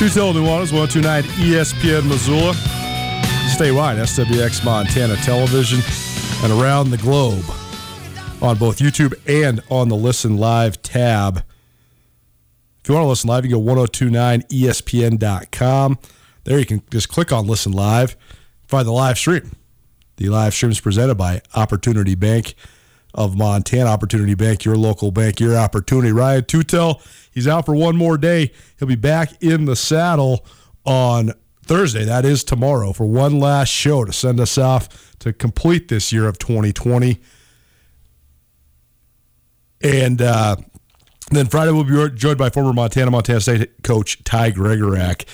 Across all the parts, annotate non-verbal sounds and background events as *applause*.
Tootell Nuanez, 1029 ESPN Missoula. Statewide, SWX Montana Television, and around the globe on both YouTube and on the Listen Live tab. If you want to listen live, you can go 1029ESPN.com. There you can just click on Listen Live, find the live stream. The live stream is presented by Opportunity Bank of Montana. Opportunity Bank, your local bank, your opportunity. Ryan Tootell, he's out for one more day. He'll be back in the saddle on Thursday. That is tomorrow for one last show to send us off to complete this year of 2020. And uh, then Friday we'll be joined by former Montana Montana State coach Ty Gregorak.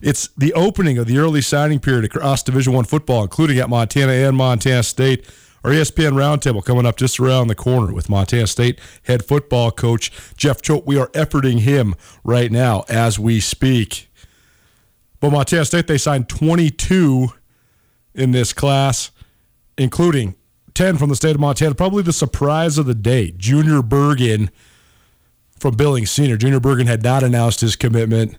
It's the opening of the early signing period across Division One football, including at Montana and Montana State. Our ESPN roundtable coming up just around the corner with Montana State head football coach Jeff Choate. We are efforting him right now as we speak. But Montana State, they signed 22 in this class, including 10 from the state of Montana. Probably the surprise of the day, Junior Bergen from Billings Senior. Junior Bergen had not announced his commitment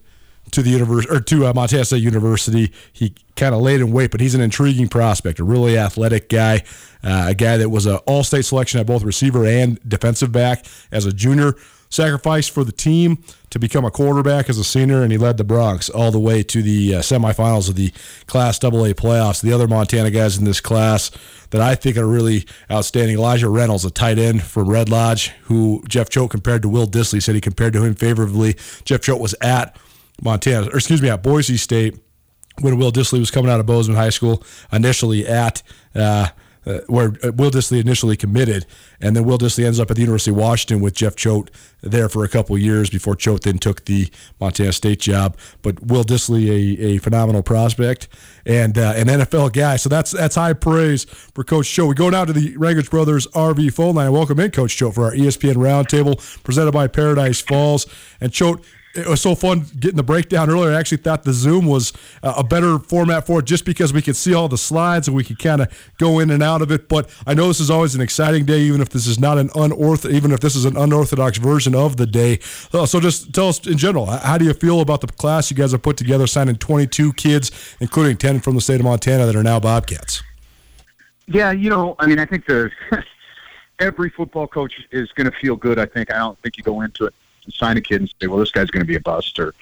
to the university or to uh, Montana State University. He kind of laid in wait, but he's an intriguing prospect, a really athletic guy, uh, a guy that was an all-state selection at both receiver and defensive back as a junior. Sacrificed for the team to become a quarterback as a senior, and he led the Broncs all the way to the uh, semifinals of the Class AA playoffs. The other Montana guys in this class that I think are really outstanding Elijah Reynolds, a tight end from Red Lodge, who Jeff Choate compared to Will Disley, said he compared to him favorably. Jeff Choate was at Montana, or excuse me, at Boise State when Will Disley was coming out of Bozeman High School, initially at uh, uh, where uh, Will Disley initially committed, and then Will Disley ends up at the University of Washington with Jeff Choate there for a couple years before Choate then took the Montana State job. But Will Disley, a, a phenomenal prospect and uh, an NFL guy, so that's that's high praise for Coach Choate. We go now to the Rangers Brothers RV phone line. Welcome in, Coach Choate, for our ESPN Roundtable presented by Paradise Falls. And Choate, it was so fun getting the breakdown earlier. I actually thought the Zoom was uh, a better format for it just because we could see all the slides and we could kind of go in and out of it. But I know this is always an exciting day, even if this is not an unorthodox, even if this is an unorthodox version of the day. Uh, so just tell us in general, how do you feel about the class you guys have put together, signing 22 kids, including 10 from the state of Montana that are now Bobcats? Yeah, you know, I mean, I think the *laughs* every football coach is going to feel good. I think. I don't think you go into it sign a kid and say, "Well, this guy's going to be a bust," or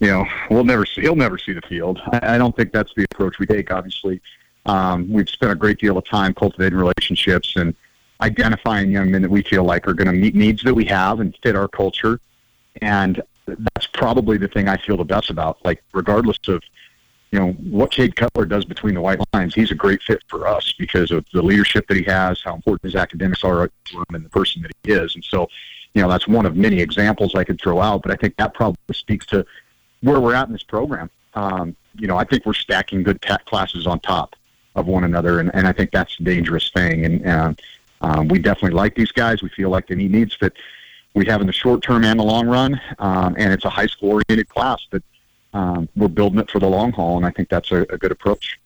you know, we'll never see. He'll never see the field. I, I don't think that's the approach we take. Obviously, um, we've spent a great deal of time cultivating relationships and identifying young men that we feel like are going to meet needs that we have and fit our culture. And that's probably the thing I feel the best about. Like, regardless of you know what Cade Cutler does between the white lines, he's a great fit for us because of the leadership that he has, how important his academics are to him, and the person that he is. And so, you know, that's one of many examples I could throw out. But I think that probably speaks to where we're at in this program. Um, you know, I think we're stacking good ta- classes on top of one another, and, and I think that's a dangerous thing. And uh, um, we definitely like these guys. We feel like they need needs that we have in the short term and the long run, um, and it's a high school oriented class that um, we're building it for the long haul, and I think that's a, a good approach.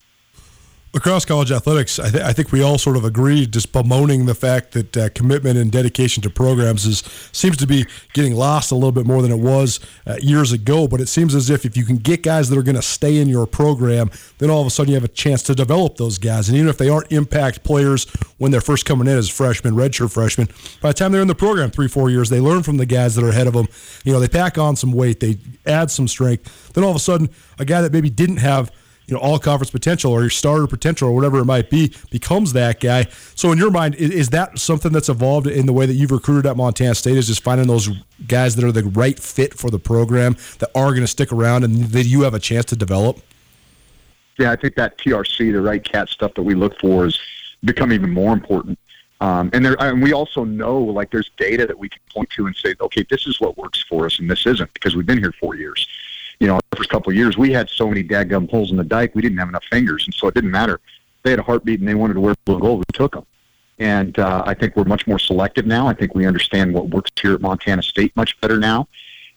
Across college athletics, I, th- I think we all sort of agree, just bemoaning the fact that uh, commitment and dedication to programs is seems to be getting lost a little bit more than it was uh, years ago. But it seems as if if you can get guys that are going to stay in your program, then all of a sudden you have a chance to develop those guys. And even if they aren't impact players when they're first coming in as freshmen, redshirt freshmen, by the time they're in the program three, four years, they learn from the guys that are ahead of them. You know, they pack on some weight, they add some strength. Then all of a sudden, a guy that maybe didn't have you know all conference potential or your starter potential or whatever it might be becomes that guy. So in your mind, i- is that something that's evolved in the way that you've recruited at Montana State? Is just finding those guys that are the right fit for the program that are going to stick around and that you have a chance to develop? yeah, I think that TRC, the right cat stuff that we look for, is become even more important. Um, and there, and we also know like there's data that we can point to and say, okay, this is what works for us, and this isn't because we've been here four years. You know, the first couple of years we had so many dadgum holes in the dike, we didn't have enough fingers, and so it didn't matter. They had a heartbeat and they wanted to wear blue and gold. We took them. And uh, I think we're much more selective now. I think we understand what works here at Montana State much better now.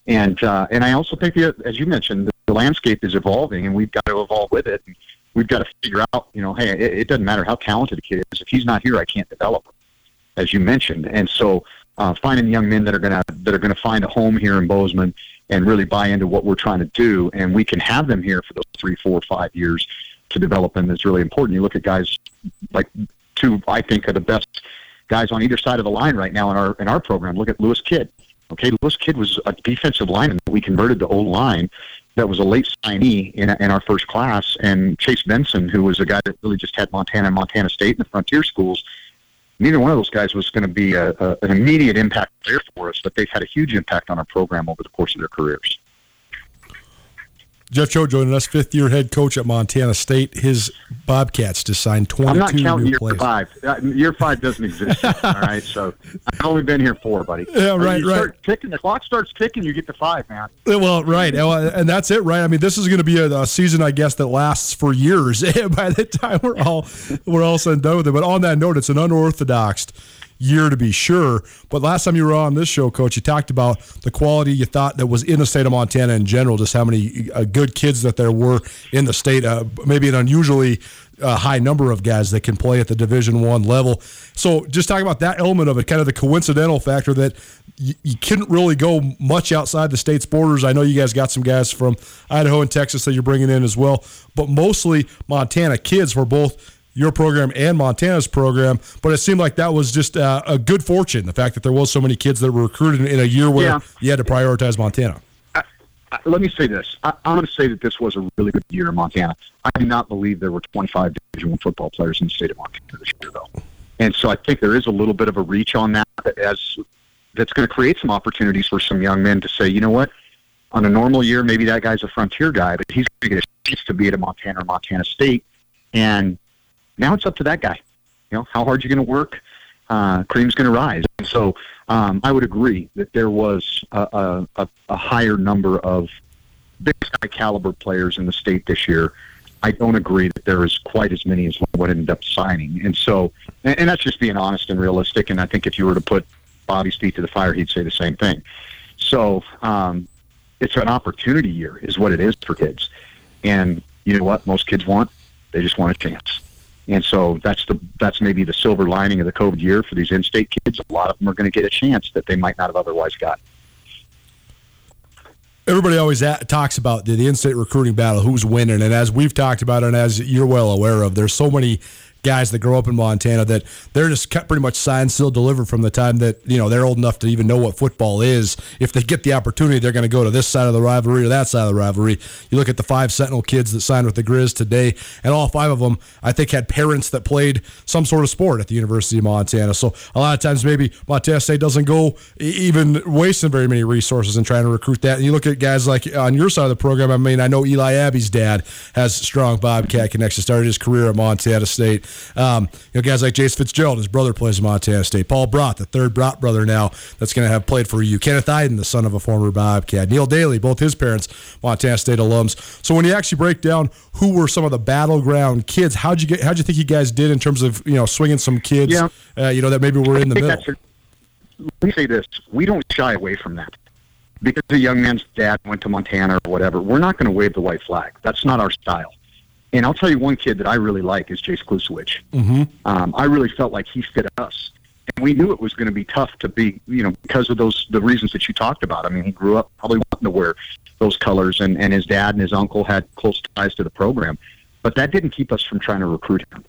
And uh, and I also think, that, as you mentioned, the, the landscape is evolving, and we've got to evolve with it. And we've got to figure out, you know, hey, it, it doesn't matter how talented a kid is. If he's not here, I can't develop him, as you mentioned. And so, uh, finding young men that are gonna that are gonna find a home here in Bozeman and really buy into what we're trying to do, and we can have them here for those three, four, five years to develop them is really important. You look at guys like two, I think, are the best guys on either side of the line right now in our in our program. Look at Lewis Kidd. Okay, Lewis Kidd was a defensive lineman that we converted to O line. That was a late signee in, in our first class, and Chase Benson, who was a guy that really just had Montana and Montana State in the frontier schools. Neither one of those guys was going to be a, a, an immediate impact player for us, but they've had a huge impact on our program over the course of their careers. Jeff Choate joining us, fifth year head coach at Montana State. His Bobcats just signed 22 I'm not counting year players. five. Uh, year five doesn't exist. *laughs* all right, so I've only been here four, buddy. Yeah, right, you right. Start ticking. The clock starts ticking. You get to five, man. Well, right, and that's it, right? I mean, this is going to be a, a season, I guess, that lasts for years. *laughs* By the time we're all we're all said and done with it. But on that note, it's an unorthodox year to be sure. But last time you were on this show, Coach, you talked about the quality you thought that was in the state of Montana in general, just how many uh, good kids that there were in the state. Uh, maybe an unusually uh, high number of guys that can play at the Division One level. So, just talking about that element of it, kind of the coincidental factor that you, you couldn't really go much outside the state's borders. I know you guys got some guys from Idaho and Texas that you're bringing in as well, but mostly Montana kids were both your program and Montana's program. But it seemed like that was just uh, a good fortune, the fact that there was so many kids that were recruited in a year where Yeah. you had to prioritize Montana. I- let me say this. I, I'm going to say that this was a really good year in Montana. I do not believe there were 25 Division One football players in the state of Montana this year, though. And so I think there is a little bit of a reach on that as that's going to create some opportunities for some young men to say, you know what, on a normal year, maybe that guy's a frontier guy, but he's going to get a chance to be at a Montana or Montana State. And now it's up to that guy. You know, how hard you're going to work? Uh, cream's going to rise. And so um, I would agree that there was a, a, a higher number of big sky caliber players in the state this year. I don't agree that there is quite as many as what ended up signing. And so, and, and that's just being honest and realistic. And I think if you were to put Bobby's feet to the fire, he'd say the same thing. So, um, it's an opportunity year, is what it is for kids. And you know what? Most kids want they just want a chance. And so that's the that's maybe the silver lining of the COVID year for these in-state kids. A lot of them are going to get a chance that they might not have otherwise got. Everybody always a- talks about the, the in-state recruiting battle, who's winning, and as we've talked about, and as you're well aware of, there's so many guys that grow up in Montana that they're just pretty much signed, still delivered from the time that you know they're old enough to even know what football is. If they get the opportunity, they're going to go to this side of the rivalry or that side of the rivalry. You look at the five Sentinel kids that signed with the Grizz today, and all five of them, I think, had parents that played some sort of sport at the University of Montana. So a lot of times, maybe Montana State doesn't go even wasting very many resources in trying to recruit that. And you look at guys like on your side of the program. I mean, I know Eli Abbey's dad has strong Bobcat connections. Started his career at Montana State. Um, you know, guys like Jace Fitzgerald, his brother plays at Montana State. Paul Brott, the third Brott brother now, that's going to have played for you. Kenneth Eiden, the son of a former Bobcat. Neil Daly, both his parents Montana State alums. So when you actually break down who were some of the battleground kids, how'd you get? How'd you think you guys did in terms of you know swinging some kids? Yeah. Uh, you know that maybe were in the middle. a- let me say this: we don't shy away from that because the young man's dad went to Montana or whatever. We're not going to wave the white flag. That's not our style. And I'll tell you one kid that I really like is Jace Klusewich. Mm-hmm. Um, I really felt like he fit us, and we knew it was going to be tough to be, you know, because of those the reasons that you talked about. I mean, he grew up probably wanting to wear those colors, and and his dad and his uncle had close ties to the program, but that didn't keep us from trying to recruit him.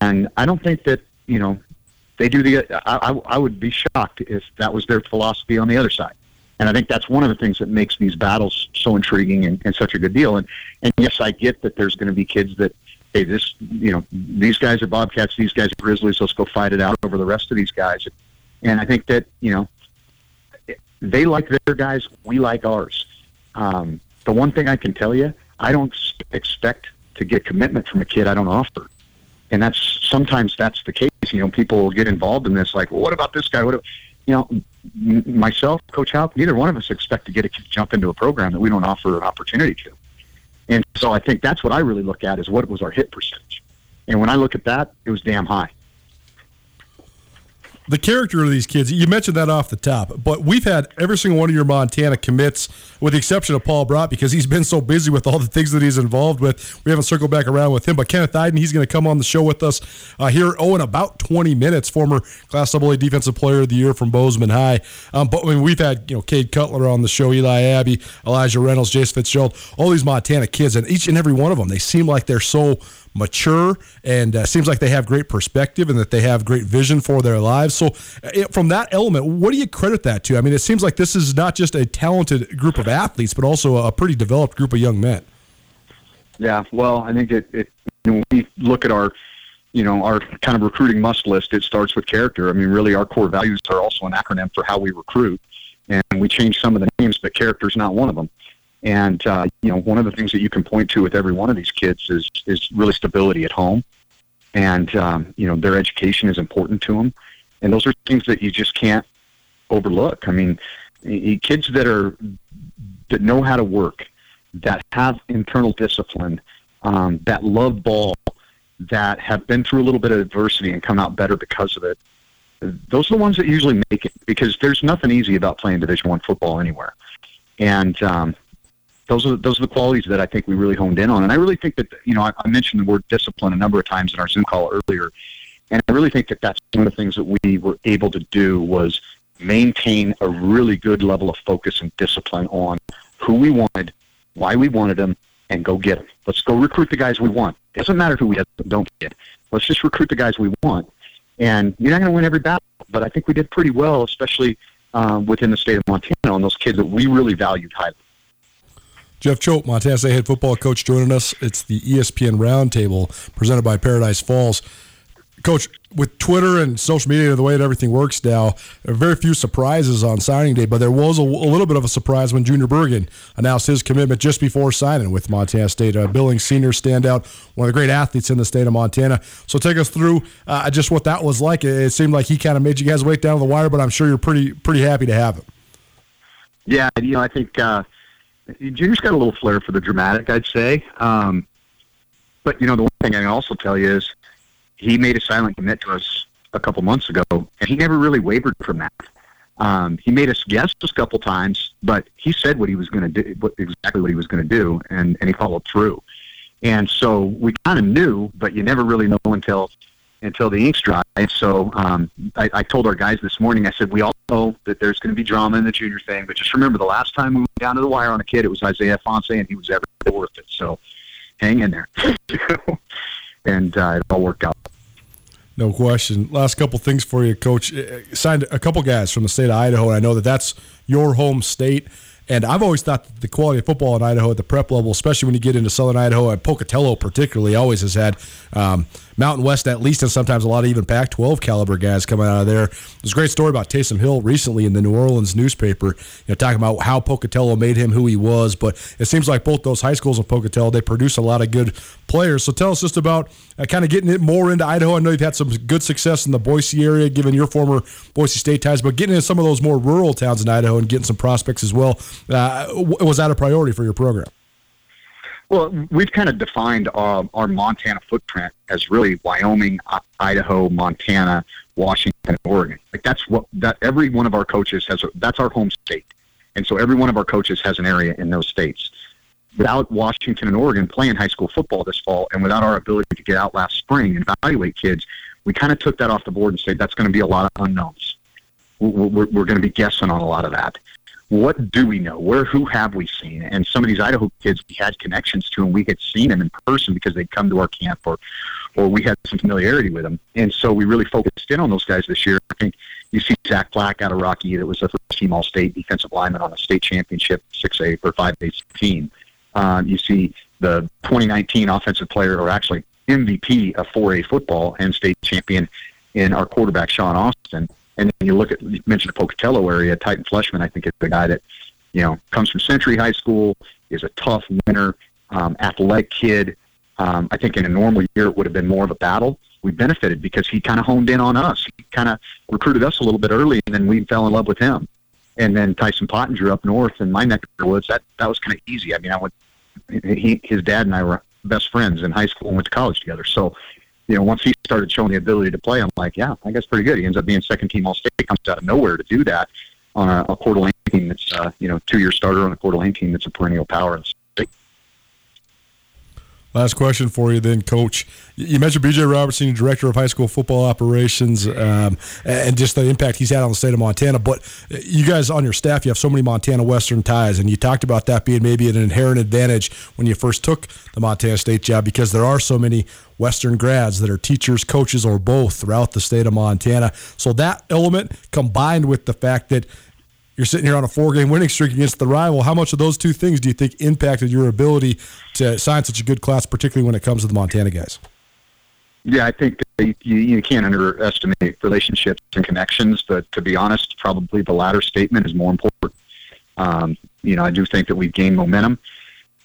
And I don't think that you know they do the. I, I, I would be shocked if that was their philosophy on the other side. And I think that's one of the things that makes these battles so intriguing and, and such a good deal. And and yes, I get that there's going to be kids that hey, this you know these guys are Bobcats, these guys are Grizzlies. Let's go fight it out over the rest of these guys. And I think that you know they like their guys, we like ours. Um, the one thing I can tell you, I don't expect to get commitment from a kid I don't offer and that's sometimes that's the case. You know, people get involved in this, like, well, what about this guy? What, you know, myself, Coach Hauck, neither one of us expect to get a jump into a program that we don't offer an opportunity to. And so I think that's what I really look at is what was our hit percentage. And when I look at that, it was damn high. The character of these kids, you mentioned that off the top, but we've had every single one of your Montana commits, with the exception of Paul Brott, because he's been so busy with all the things that he's involved with. We haven't circled back around with him, but Kenneth Eiden, he's going to come on the show with us uh, here, oh, in about 20 minutes, former Class AA Defensive Player of the Year from Bozeman High. Um, but I mean, we've had, you know, Cade Cutler on the show, Eli Abbey, Elijah Reynolds, Jace Fitzgerald, all these Montana kids, and each and every one of them, they seem like they're so mature and uh, seems like they have great perspective and that they have great vision for their lives. So, uh, from that element, what do you credit that to? I mean, it seems like this is not just a talented group of athletes, but also a pretty developed group of young men. Yeah, well, I think it, it you know, when we look at our, you know, our kind of recruiting must list, it starts with character. I mean, really, our core values are also an acronym for how we recruit, and we change some of the names, but character is not one of them. And uh, you know, one of the things that you can point to with every one of these kids is is really stability at home, and um, you know, their education is important to them, and those are things that you just can't overlook. I mean, kids that are that know how to work, that have internal discipline, um, that love ball, that have been through a little bit of adversity and come out better because of it. Those are the ones that usually make it because there's nothing easy about playing Division One football anywhere, and um, those are those are the qualities that I think we really honed in on. And I really think that you know I, I mentioned the word discipline a number of times in our Zoom call earlier, and I really think that that's one of the things that we were able to do was maintain a really good level of focus and discipline on who we wanted, why we wanted them, and go get them. Let's go recruit the guys we want. It doesn't matter who we don't get. Let's just recruit the guys we want. And you're not going to win every battle, but I think we did pretty well, especially um, within the state of Montana on those kids that we really valued highly. Jeff Choate, Montana State head football coach, joining us. It's the ESPN Roundtable presented by Paradise Falls. Coach, with Twitter and social media, the way that everything works now, very few surprises on signing day, but there was a, a little bit of a surprise when Junior Bergen announced his commitment just before signing with Montana State. Uh, Billings senior standout, one of the great athletes in the state of Montana. So take us through uh, just what that was like. It, it seemed like he kind of made you guys wait down the wire, but I'm sure you're pretty pretty happy to have him. Yeah, you know, I think uh, Junior's got a little flair for the dramatic, I'd say. Um, but you know, the one thing I can also tell you is he made a silent commit to us a couple months ago, and he never really wavered from that. Um, he made us guess a couple times, but he said what he was going to do, what, exactly what he was going to do, and, and he followed through. And so we kind of knew, but you never really know until until the ink's dry. So um, I, I told our guys this morning, I said, we all know that there's going to be drama in the junior thing, but just remember the last time we went down to the wire on a kid, it was Isaiah Ifanse, and he was ever worth it. So hang in there. *laughs* and uh, it all worked out. No question. Last couple things for you, Coach. Uh, Signed a couple guys from the state of Idaho, and I know that that's your home state. And I've always thought that the quality of football in Idaho at the prep level, especially when you get into Southern Idaho and Pocatello, particularly, always has had um, Mountain West at least, and sometimes a lot of even Pac-12 caliber guys coming out of there. There's a great story about Taysom Hill recently in the New Orleans newspaper, you know, talking about how Pocatello made him who he was. But it seems like both those high schools in Pocatello they produce a lot of good players. So tell us just about uh, kind of getting it more into Idaho. I know you've had some good success in the Boise area, given your former Boise State ties, but getting into some of those more rural towns in Idaho and getting some prospects as well. Uh, was that a priority for your program? Well, we've kind of defined uh, our Montana footprint as really Wyoming, Idaho, Montana, Washington, Oregon. Like that's what that every one of our coaches has. That's our home state, and so every one of our coaches has an area in those states. Without Washington and Oregon playing high school football this fall, and without our ability to get out last spring and evaluate kids, we kind of took that off the board and said that's going to be a lot of unknowns. We're, we're, we're going to be guessing on a lot of that what do we know? Where, who have we seen? And some of these Idaho kids, we had connections to, and we had seen them in person because they'd come to our camp, or, or we had some familiarity with them. And so we really focused in on those guys this year. I think you see Zach Black out of Rocky, that was a first team All-State defensive lineman on a state championship 6A or 5A team. Um, you see the 2019 offensive player, or actually MVP of 4A football and state champion in our quarterback Sean Austin. And then you look at you mentioned the Pocatello area, Titan Fleshman, I think is the guy that, you know, comes from Century High School, is a tough winner, um, athletic kid. Um, I think in a normal year it would have been more of a battle. We benefited because he kind of honed in on us. He kind of recruited us a little bit early, and then we fell in love with him. And then Tyson Pottinger up north in my neck of the woods, that that was kind of easy. I mean, I went. He, his dad and I were best friends in high school and went to college together. So you know, once he started showing the ability to play, I'm like, yeah, I guess pretty good. He ends up being second team All State. Comes out of nowhere to do that on a, a Coeur d'Alene team that's, uh, you know, two year starter on a Coeur d'Alene team that's a perennial power. Last question for you, then, Coach. You mentioned BJ Robertson, director of high school football operations, um, and just the impact he's had on the state of Montana. But you guys on your staff, you have so many Montana Western ties, and you talked about that being maybe an inherent advantage when you first took the Montana State job because there are so many Western grads that are teachers, coaches, or both throughout the state of Montana. So that element combined with the fact that you're sitting here on a four game winning streak against the rival. How much of those two things do you think impacted your ability to sign such a good class, particularly when it comes to the Montana guys? Yeah, I think you, you can't underestimate relationships and connections, but to be honest, probably the latter statement is more important. Um, you know, I do think that we've gained momentum,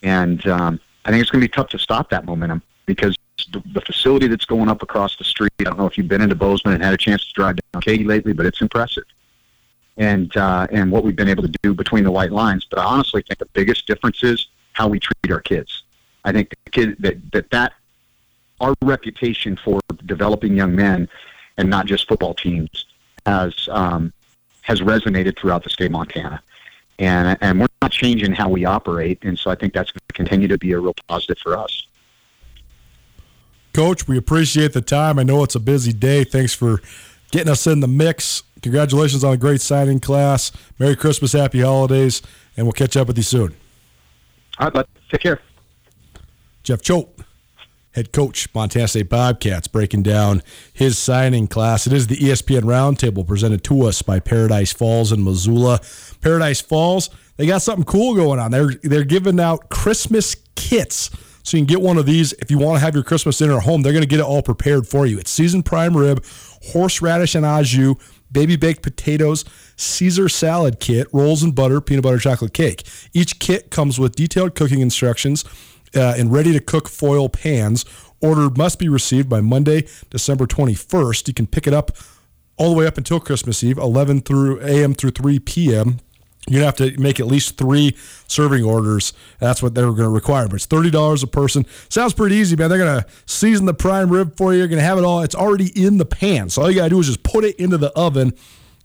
and um, I think it's going to be tough to stop that momentum because the, the facility that's going up across the street. I don't know if you've been into Bozeman and had a chance to drive down Kagy lately, but it's impressive and uh, and what we've been able to do between the white lines. But I honestly think the biggest difference is how we treat our kids. I think the kid that that that our reputation for developing young men and not just football teams has um, has resonated throughout the state of Montana. And, and we're not changing how we operate, and so I think that's going to continue to be a real positive for us. Coach, we appreciate the time. I know it's a busy day. Thanks for getting us in the mix. Congratulations on a great signing class. Merry Christmas, happy holidays, and we'll catch up with you soon. All right, bud. Take care. Jeff Choate, head coach, Montana State Bobcats, breaking down his signing class. It is the ESPN Roundtable presented to us by Paradise Falls in Missoula. Paradise Falls, they got something cool going on. They're they're giving out Christmas kits So you can get one of these if you want to have your Christmas dinner at home. They're going to get it all prepared for you. It's seasoned prime rib, horseradish and au jus, baby baked potatoes, Caesar salad kit, rolls and butter, peanut butter chocolate cake. Each kit comes with detailed cooking instructions uh, in ready to cook foil pans. Order must be received by Monday, December 21st. You can pick it up all the way up until Christmas Eve, 11 through a.m. through 3 p.m. You're gonna have to make at least three serving orders. That's what they're gonna require. But it's thirty dollars a person. Sounds pretty easy, man. They're gonna season the prime rib for you. You're gonna have it all. It's already in the pan. So all you gotta do is just put it into the oven,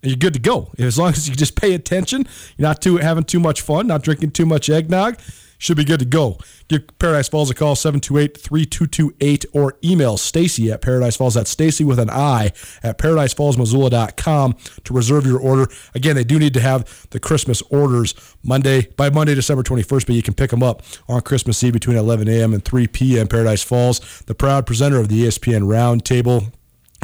and you're good to go. As long as you just pay attention, you're not too having too much fun, not drinking too much eggnog. Should be good to go. Give Paradise Falls a call, 728-3228, or email Stacy at Paradise Falls. That's Stacy with an I at paradisefallsmissoula.com to reserve your order. Again, they do need to have the Christmas orders Monday by Monday, December 21st, but you can pick them up on Christmas Eve between 11 a.m. and 3 p.m. Paradise Falls, the proud presenter of the ESPN Roundtable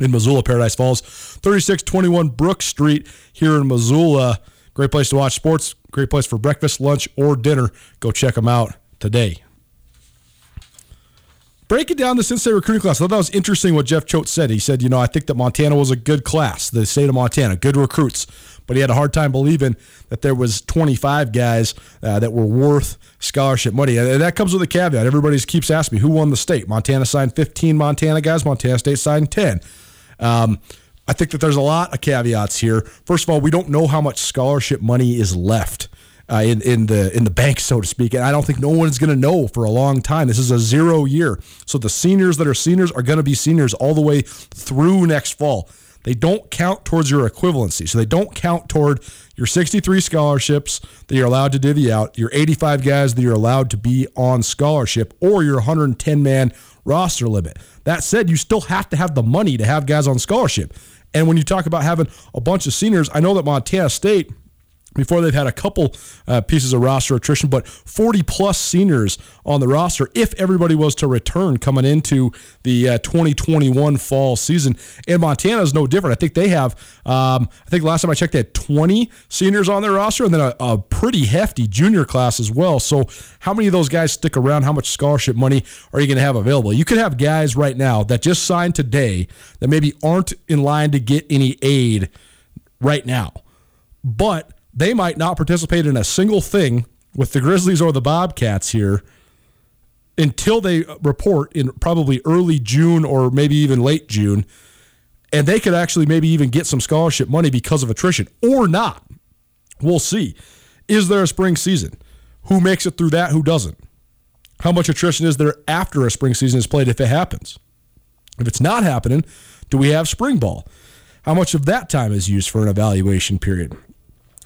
in Missoula, Paradise Falls, 3621 Brook Street here in Missoula. Great place to watch sports, great place for breakfast, lunch, or dinner. Go check them out today. Breaking down the Cincinnati recruiting class, I thought that was interesting what Jeff Choate said. He said, you know, I think that Montana was a good class, the state of Montana, good recruits, but he had a hard time believing that there was 25 guys uh, that were worth scholarship money. And that comes with a caveat. Everybody keeps asking me, who won the state? Montana signed 15 Montana guys, Montana State signed 10. Um, I think that there's a lot of caveats here. First of all, we don't know how much scholarship money is left uh, in in the in the bank, so to speak, and I don't think no one's going to know for a long time. This is a zero year, so the seniors that are seniors are going to be seniors all the way through next fall. They don't count towards your equivalency, so they don't count toward your 63 scholarships that you're allowed to divvy out, your 85 guys that you're allowed to be on scholarship, or your 110 man roster limit. That said, you still have to have the money to have guys on scholarship. And when you talk about having a bunch of seniors, I know that Montana State, before they've had a couple uh, pieces of roster attrition, but 40 plus seniors on the roster if everybody was to return coming into the uh, 2021 fall season. And Montana is no different. I think they have, um, I think last time I checked, they had 20 seniors on their roster and then a, a pretty hefty junior class as well. So, how many of those guys stick around? How much scholarship money are you going to have available? You could have guys right now that just signed today that maybe aren't in line to get any aid right now, but they might not participate in a single thing with the Grizzlies or the Bobcats here until they report in probably early June or maybe even late June. And they could actually maybe even get some scholarship money because of attrition or not. We'll see. Is there a spring season? Who makes it through that? Who doesn't? How much attrition is there after a spring season is played if it happens? If it's not happening, do we have spring ball? How much of that time is used for an evaluation period?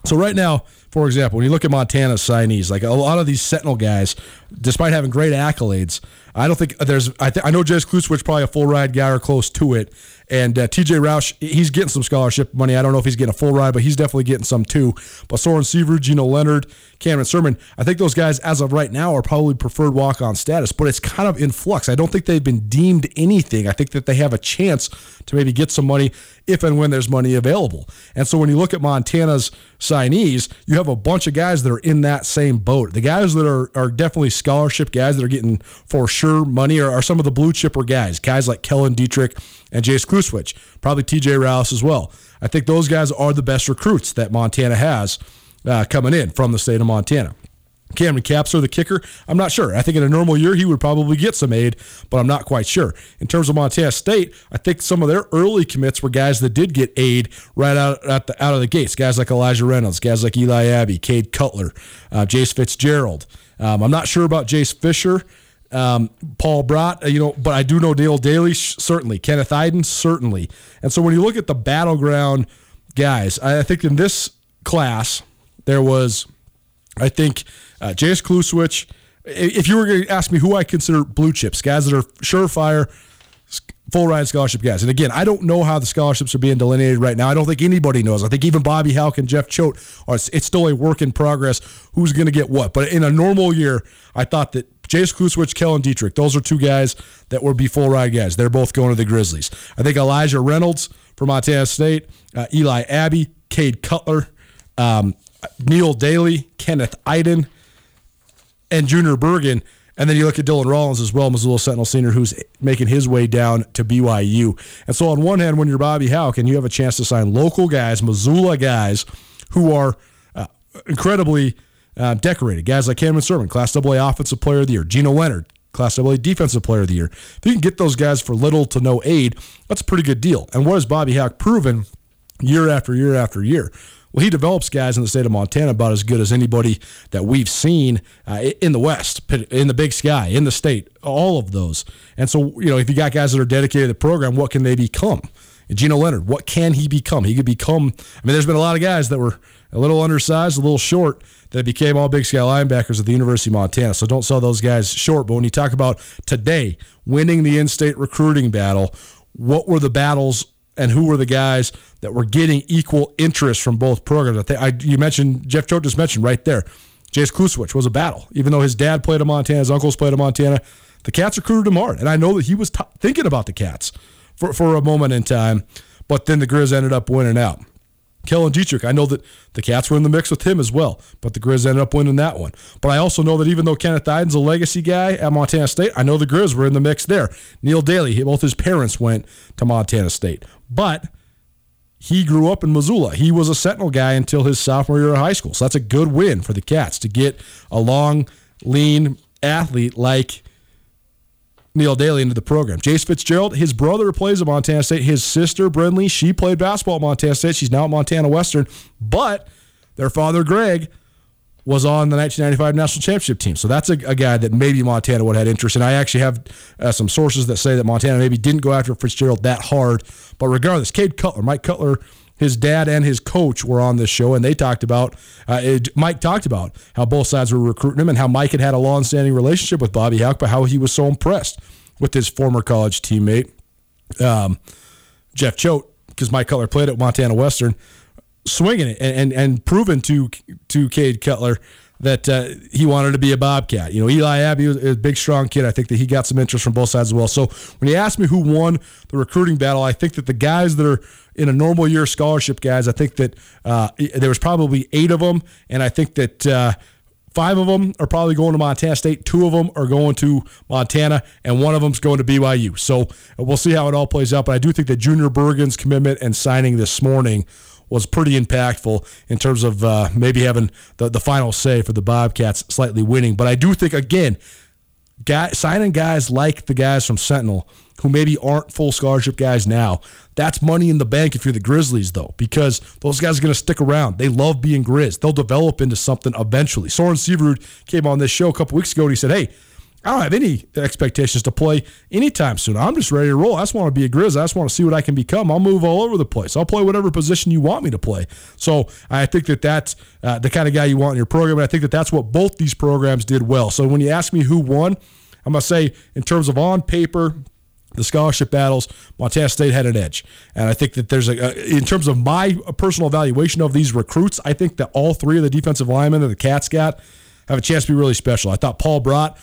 So right now, for example, when you look at Montana's signees, like a lot of these Sentinel guys, despite having great accolades, I don't think there's. I, th- I know Jez Klutzwich probably a full ride guy or close to it, and uh, T.J. Roush he's getting some scholarship money. I don't know if he's getting a full ride, but he's definitely getting some too. But Soren Seaver, Gino Leonard, Cameron Sermon, I think those guys as of right now are probably preferred walk on status, but it's kind of in flux. I don't think they've been deemed anything. I think that they have a chance to maybe get some money if and when there's money available. And so when you look at Montana's signees, you have a bunch of guys that are in that same boat. The guys that are, are definitely scholarship guys that are getting for sure money are, are some of the blue chipper guys, guys like Kellen Dietrich and Jace Kluswich, probably TJ Rouse as well. I think those guys are the best recruits that Montana has uh, coming in from the state of Montana. Cameron Capser, the kicker, I'm not sure. I think in a normal year he would probably get some aid, but I'm not quite sure. In terms of Montana State, I think some of their early commits were guys that did get aid right out at the, out of the gates. Guys like Elijah Reynolds, guys like Eli Abbey, Cade Cutler, uh, Jace Fitzgerald. Um, I'm not sure about Jace Fisher. Um, Paul Brott, uh, you know, but I do know Dale Daly, certainly. Kenneth Eiden, certainly. And so when you look at the battleground guys, I think in this class, there was, I think, uh, J.S. Kluswich. If you were going to ask me who I consider blue chips, guys that are surefire, full ride scholarship guys. And again, I don't know how the scholarships are being delineated right now. I don't think anybody knows. I think even Bobby Hauck and Jeff Choate are. It's still a work in progress. Who's going to get what? But in a normal year, I thought that Jace Kluswich, Kellen Dietrich, those are two guys that would be full ride guys. They're both going to the Grizzlies. I think Elijah Reynolds from Montana State, uh, Eli Abbey, Cade Cutler, um, Neil Daly, Kenneth Eiden, and Junior Bergen. And then you look at Dylan Rollins as well, Missoula Sentinel senior, who's making his way down to BYU. And so, on one hand, when you're Bobby Hauck and you have a chance to sign local guys, Missoula guys, who are uh, incredibly uh, decorated, guys like Cameron Sermon, Class AA Offensive Player of the Year, Gino Leonard, Class AA Defensive Player of the Year. If you can get those guys for little to no aid, that's a pretty good deal. And what has Bobby Hauck proven year after year after year? Well, he develops guys in the state of Montana about as good as anybody that we've seen uh, in the West, in the Big Sky, in the state, all of those. And so, you know, if you got guys that are dedicated to the program, what can they become? Gino Leonard, what can he become? He could become. I mean, there's been a lot of guys that were a little undersized, a little short, that became all Big Sky linebackers at the University of Montana. So don't sell those guys short. But when you talk about today winning the in-state recruiting battle, what were the battles and who were the guys that were getting equal interest from both programs. I think I, you mentioned Jeff Choate just mentioned right there. Jace Kluswich was a battle, even though his dad played at Montana, his uncles played at Montana. The Cats recruited him hard, and I know that he was t- thinking about the Cats for for a moment in time, but then the Grizz ended up winning out. Kellen Dietrich, I know that the Cats were in the mix with him as well, but the Grizz ended up winning that one. But I also know that even though Kenneth Eiden's a legacy guy at Montana State, I know the Grizz were in the mix there. Neil Daly, both his parents went to Montana State. But he grew up in Missoula. He was a Sentinel guy until his sophomore year of high school. So that's a good win for the Cats to get a long, lean athlete like Neil Daly into the program. Jace Fitzgerald, his brother plays at Montana State. His sister, Brindley, she played basketball at Montana State. She's now at Montana Western. But their father, Greg, was on the 1995 national championship team. So that's a, a guy that maybe Montana would have had interest in. I actually have uh, some sources that say that Montana maybe didn't go after Fitzgerald that hard. But regardless, Cade Cutler, Mike Cutler, his dad and his coach were on this show, and they talked about, uh, it, Mike talked about how both sides were recruiting him and how Mike had had a long-standing relationship with Bobby Hauck, but how he was so impressed with his former college teammate, um, Jeff Choate, because Mike Cutler played at Montana Western swinging it and, and, and proven to to Cade Cutler that uh, he wanted to be a Bobcat. You know, Eli Abbey was a big, strong kid. I think that he got some interest from both sides as well. So when you ask me who won the recruiting battle, I think that the guys that are in a normal year scholarship guys, I think that uh, there was probably eight of them, and I think that. Uh, Five of them are probably going to Montana State. Two of them are going to Montana, and one of them's going to BYU. So we'll see how it all plays out. But I do think that Junior Bergen's commitment and signing this morning was pretty impactful in terms of uh, maybe having the, the final say for the Bobcats slightly winning. But I do think, again, guy, signing guys like the guys from Sentinel who maybe aren't full scholarship guys now, that's money in the bank if you're the Grizzlies, though, because those guys are going to stick around. They love being Grizz. They'll develop into something eventually. Soren Seaverud came on this show a couple weeks ago and he said, hey, I don't have any expectations to play anytime soon. I'm just ready to roll. I just want to be a Grizz. I just want to see what I can become. I'll move all over the place. I'll play whatever position you want me to play. So I think that that's uh, the kind of guy you want in your program. And I think that that's what both these programs did well. So when you ask me who won, I'm going to say in terms of on paper, the scholarship battles, Montana State had an edge. And I think that there's a, in terms of my personal evaluation of these recruits, I think that all three of the defensive linemen that the Cats got have a chance to be really special. I thought Paul Brott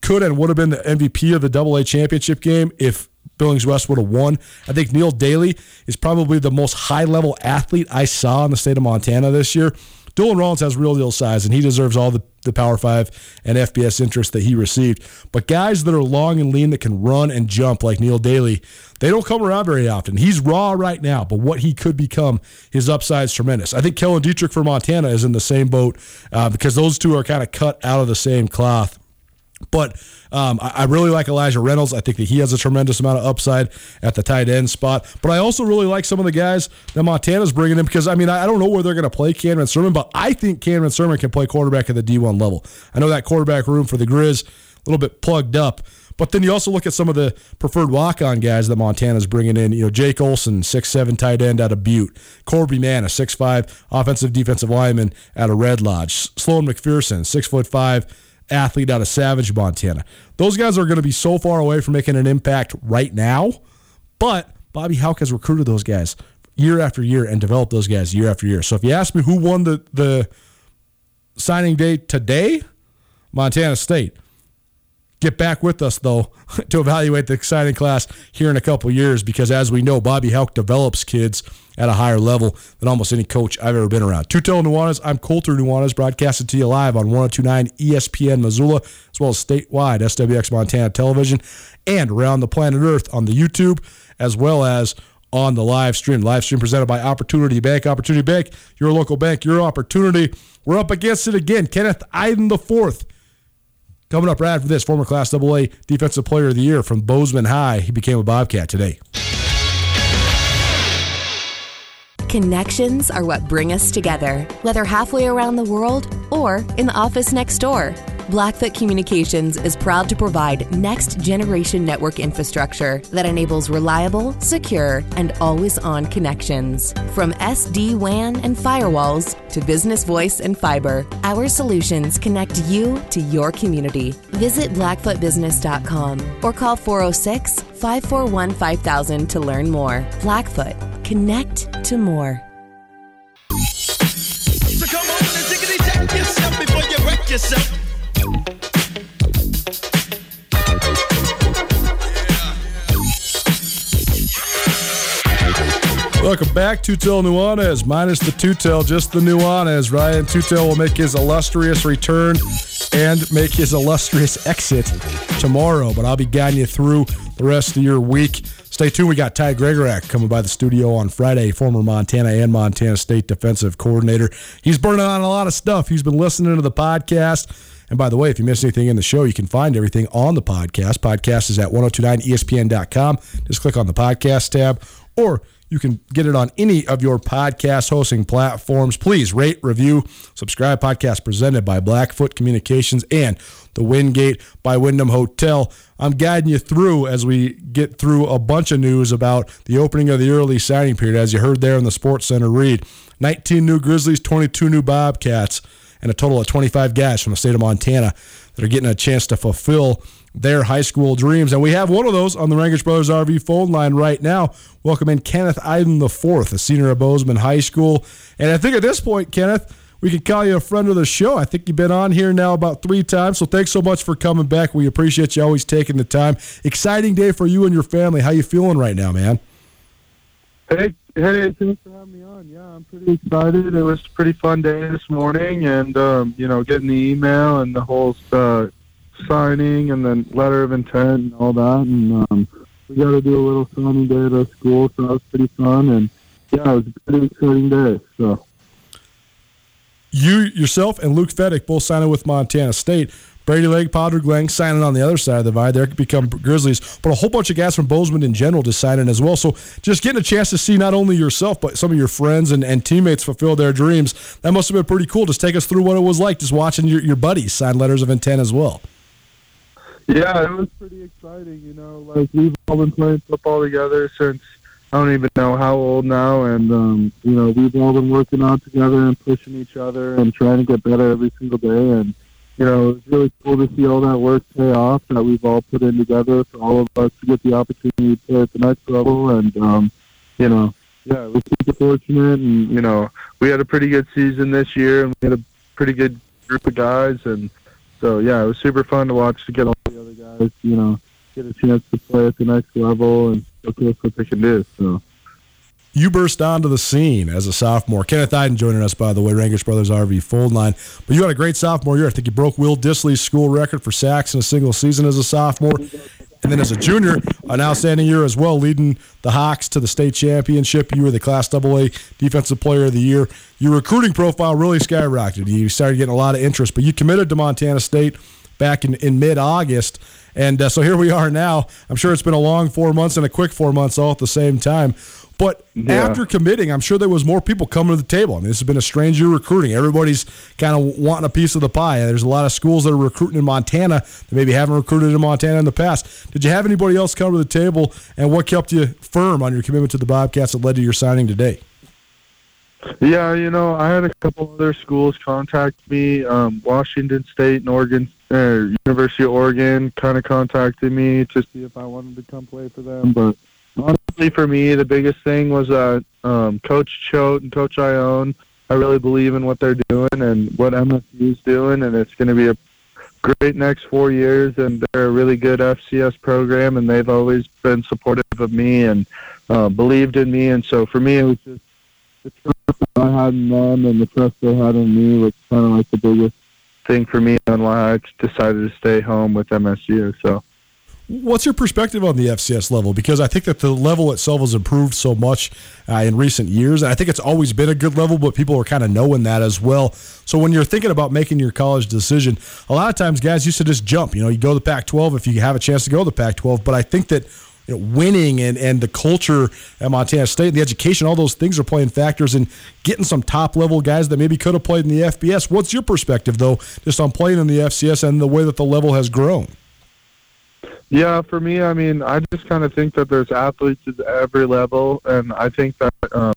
could and would have been the MVP of the Double A championship game if Billings West would have won. I think Neil Daly is probably the most high level athlete I saw in the state of Montana this year. Dylan Rollins has real deal size, and he deserves all the, the Power 5 and FBS interest that he received. But guys that are long and lean that can run and jump like Neil Daly, they don't come around very often. He's raw right now, but what he could become, his upside is tremendous. I think Kellen Dietrich for Montana is in the same boat uh, because those two are kind of cut out of the same cloth. But um, I, I, really like Elijah Reynolds. I think that he has a tremendous amount of upside at the tight end spot. But I also really like some of the guys that Montana's bringing in because, I mean, I, I don't know where they're going to play Cameron Sermon, but I think Cameron Sermon can play quarterback at the D1 level. I know that quarterback room for the Grizz, a little bit plugged up. But then you also look at some of the preferred walk-on guys that Montana's bringing in. You know, Jake Olson, six seven tight end out of Butte. Corby Mann, a six five offensive defensive lineman out of Red Lodge. Sloan McPherson, six foot five athlete out of Savage, Montana. Those guys are going to be so far away from making an impact right now, but Bobby Hauck has recruited those guys year after year and developed those guys year after year. So if you ask me who won the, the signing day today, Montana State. Get back with us, though, *laughs* to evaluate the exciting class here in a couple years because, as we know, Bobby Hauck develops kids at a higher level than almost any coach I've ever been around. Tootell Nuanez, I'm Colter Nuanez, broadcasting to you live on 1029 ESPN Missoula, as well as statewide SWX Montana Television, and around the planet Earth on the YouTube, as well as on the live stream. Live stream presented by Opportunity Bank. Opportunity Bank, your local bank, your opportunity. We're up against it again. Kenneth Eiden the fourth. Coming up right after this, former Class AA Defensive Player of the Year from Bozeman High. He became a Bobcat today. Connections are what bring us together, whether halfway around the world or in the office next door. Blackfoot Communications is proud to provide next generation network infrastructure that enables reliable, secure, and always on connections. From SD WAN and firewalls to business voice and fiber, our solutions connect you to your community. Visit blackfootbusiness.com or call 406 541 5000 to learn more. Blackfoot, connect to more. So come on and tickety check yourself before you wreck yourself. Welcome back, Tootell Nuanez, minus the Tootell, just the Nuanez. Ryan Tootell will make his illustrious return and make his illustrious exit tomorrow, but I'll be guiding you through the rest of your week. Stay tuned. We got Ty Gregorak coming by the studio on Friday, former Montana and Montana State defensive coordinator. He's burning on a lot of stuff. He's been listening to the podcast. And by the way, if you miss anything in the show, you can find everything on the podcast. Podcast is at 1029ESPN.com. Just click on the podcast tab, or you can get it on any of your podcast hosting platforms. Please rate, review, subscribe. Podcast presented by Blackfoot Communications and the Wingate by Wyndham Hotel. I'm guiding you through as we get through a bunch of news about the opening of the early signing period, as you heard there in the Sports Center read. 19 new Grizzlies, 22 new Bobcats, and a total of 25 guys from the state of Montana that are getting a chance to fulfill their high school dreams. And we have one of those on the Rangers Brothers RV phone line right now. Welcome in Kenneth Eiden IV, a senior at Bozeman High School. And I think at this point, Kenneth, we can call you a friend of the show. I think you've been on here now about three times. So thanks so much for coming back. We appreciate you always taking the time. Exciting day for you and your family. How you feeling right now, man? Hey, hey, thanks for having me on. Yeah, I'm pretty excited. It was a pretty fun day this morning, and um, you know, getting the email and the whole uh, signing and then letter of intent and all that. And um, we got to do a little signing day at our school, so that was pretty fun. And yeah, it was a pretty exciting day. So You yourself and Luke Feddick both signing with Montana State. Brady Lake, Podrick Lang signing on the other side of the divide. They're become Grizzlies, but a whole bunch of guys from Bozeman in general just signing as well. So just getting a chance to see not only yourself, but some of your friends and, and teammates fulfill their dreams. That must have been pretty cool. Just take us through what it was like just watching your, your buddies sign letters of intent as well. Yeah, it was pretty exciting. You know, like we've all been playing football together since I don't even know how old now, and um, you know, we've all been working out together and pushing each other and trying to get better every single day. And you know, it was really cool to see all that work pay off that we've all put in together for all of us to get the opportunity to play at the next level. And um, you know, yeah, we're super fortunate, and you know, we had a pretty good season this year, and we had a pretty good group of guys, and so yeah, it was super fun to watch to get all the other guys, you know, get a chance to play at the next level and showcase what they can do. So. You burst onto the scene as a sophomore. Kenneth Eiden joining us, by the way, Rangers Brothers RV Fold Line. But you had a great sophomore year. I think you broke Will Disley's school record for sacks in a single season as a sophomore. And then as a junior, an outstanding year as well, leading the Hawks to the state championship. You were the Class AA Defensive Player of the Year. Your recruiting profile really skyrocketed. You started getting a lot of interest, but you committed to Montana State back in, in mid August. And uh, so here we are now. I'm sure it's been a long four months and a quick four months all at the same time. But Yeah. after committing, I'm sure there was more people coming to the table. I mean, this has been a strange year recruiting. Everybody's kind of wanting a piece of the pie. There's a lot of schools that are recruiting in Montana that maybe haven't recruited in Montana in the past. Did you have anybody else come to the table, and what kept you firm on your commitment to the Bobcats that led to your signing today? Yeah, you know, I had a couple other schools contact me. Um, Washington State and Oregon, uh, University of Oregon, kind of contacted me to see if I wanted to come play for them. But honestly, for me, the biggest thing was that um, Coach Choate and Coach Ioane. I really believe in what they're doing and what MSU is doing, and it's going to be a great next four years, and they're a really good FCS program, and they've always been supportive of me and uh, believed in me. And so for me, it was just that I had in them and the trust they had in me was kind of like the biggest thing for me on why I decided to stay home with MSU. So. What's your perspective on the FCS level? Because I think that the level itself has improved so much uh, in recent years. And I think it's always been a good level, but people are kind of knowing that as well. So when you're thinking about making your college decision, a lot of times guys used to just jump. You know, you go to the Pac 12 if you have a chance to go to the Pac 12. But I think that you know, winning and, and the culture at Montana State, the education, all those things are playing factors in getting some top level guys that maybe could have played in the FBS. What's your perspective, though, just on playing in the FCS and the way that the level has grown? Yeah, for me, I mean, I just kind of think that there's athletes at every level, and I think that, um,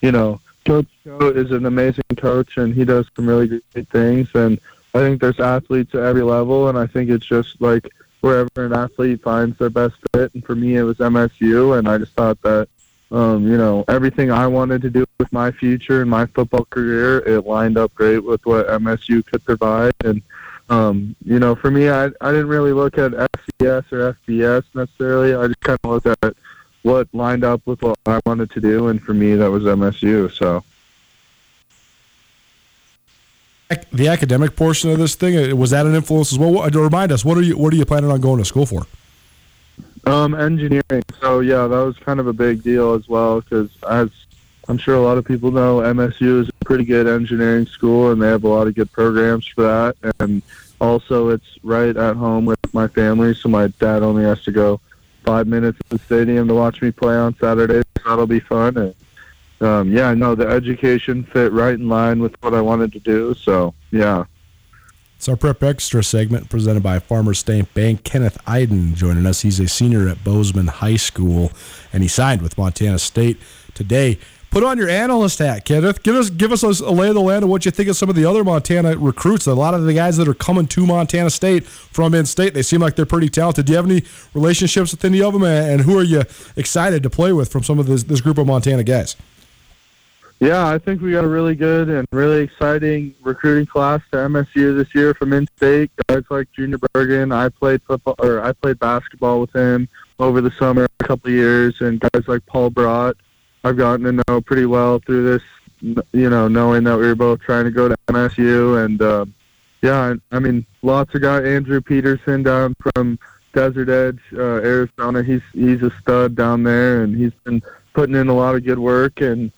you know, Coach Choate is an amazing coach, and he does some really great things, and I think there's athletes at every level, and I think it's just like wherever an athlete finds their best fit, and for me, it was MSU, and I just thought that, um, you know, everything I wanted to do with my future and my football career, it lined up great with what MSU could provide, and um, you know, for me, I I didn't really look at FCS or FBS necessarily. I just kind of looked at what lined up with what I wanted to do, and for me, that was MSU. So. The academic portion of this thing uh, was that an influence as well? What, remind us, what are you what are you planning on going to school for? Um, engineering. So yeah, that was kind of a big deal as well because as I'm sure a lot of people know, MSU is a pretty good engineering school, and they have a lot of good programs for that. And also, it's right at home with my family, so my dad only has to go five minutes to the stadium to watch me play on Saturdays. So that'll be fun. And um, yeah, no, the education fit right in line with what I wanted to do. So yeah. It's our Prep Extra segment presented by Farmer State Bank. Kenneth Eiden joining us. He's a senior at Bozeman High School, and he signed with Montana State today. Put on your analyst hat, Kenneth. Give us give us a lay of the land of what you think of some of the other Montana recruits. A lot of the guys that are coming to Montana State from in-state, they seem like they're pretty talented. Do you have any relationships with any of them, and who are you excited to play with from some of this, this group of Montana guys? Yeah, I think we got a really good and really exciting recruiting class to MSU this year from in-state. Guys like Junior Bergen. I played football or I played basketball with him over the summer a couple years, and guys like Paul Brott I've gotten to know pretty well through this, you know, knowing that we were both trying to go to MSU. And, uh, yeah, I mean, lots of guys. Andrew Peterson down from Desert Edge, uh, Arizona. He's he's a stud down there, and he's been putting in a lot of good work and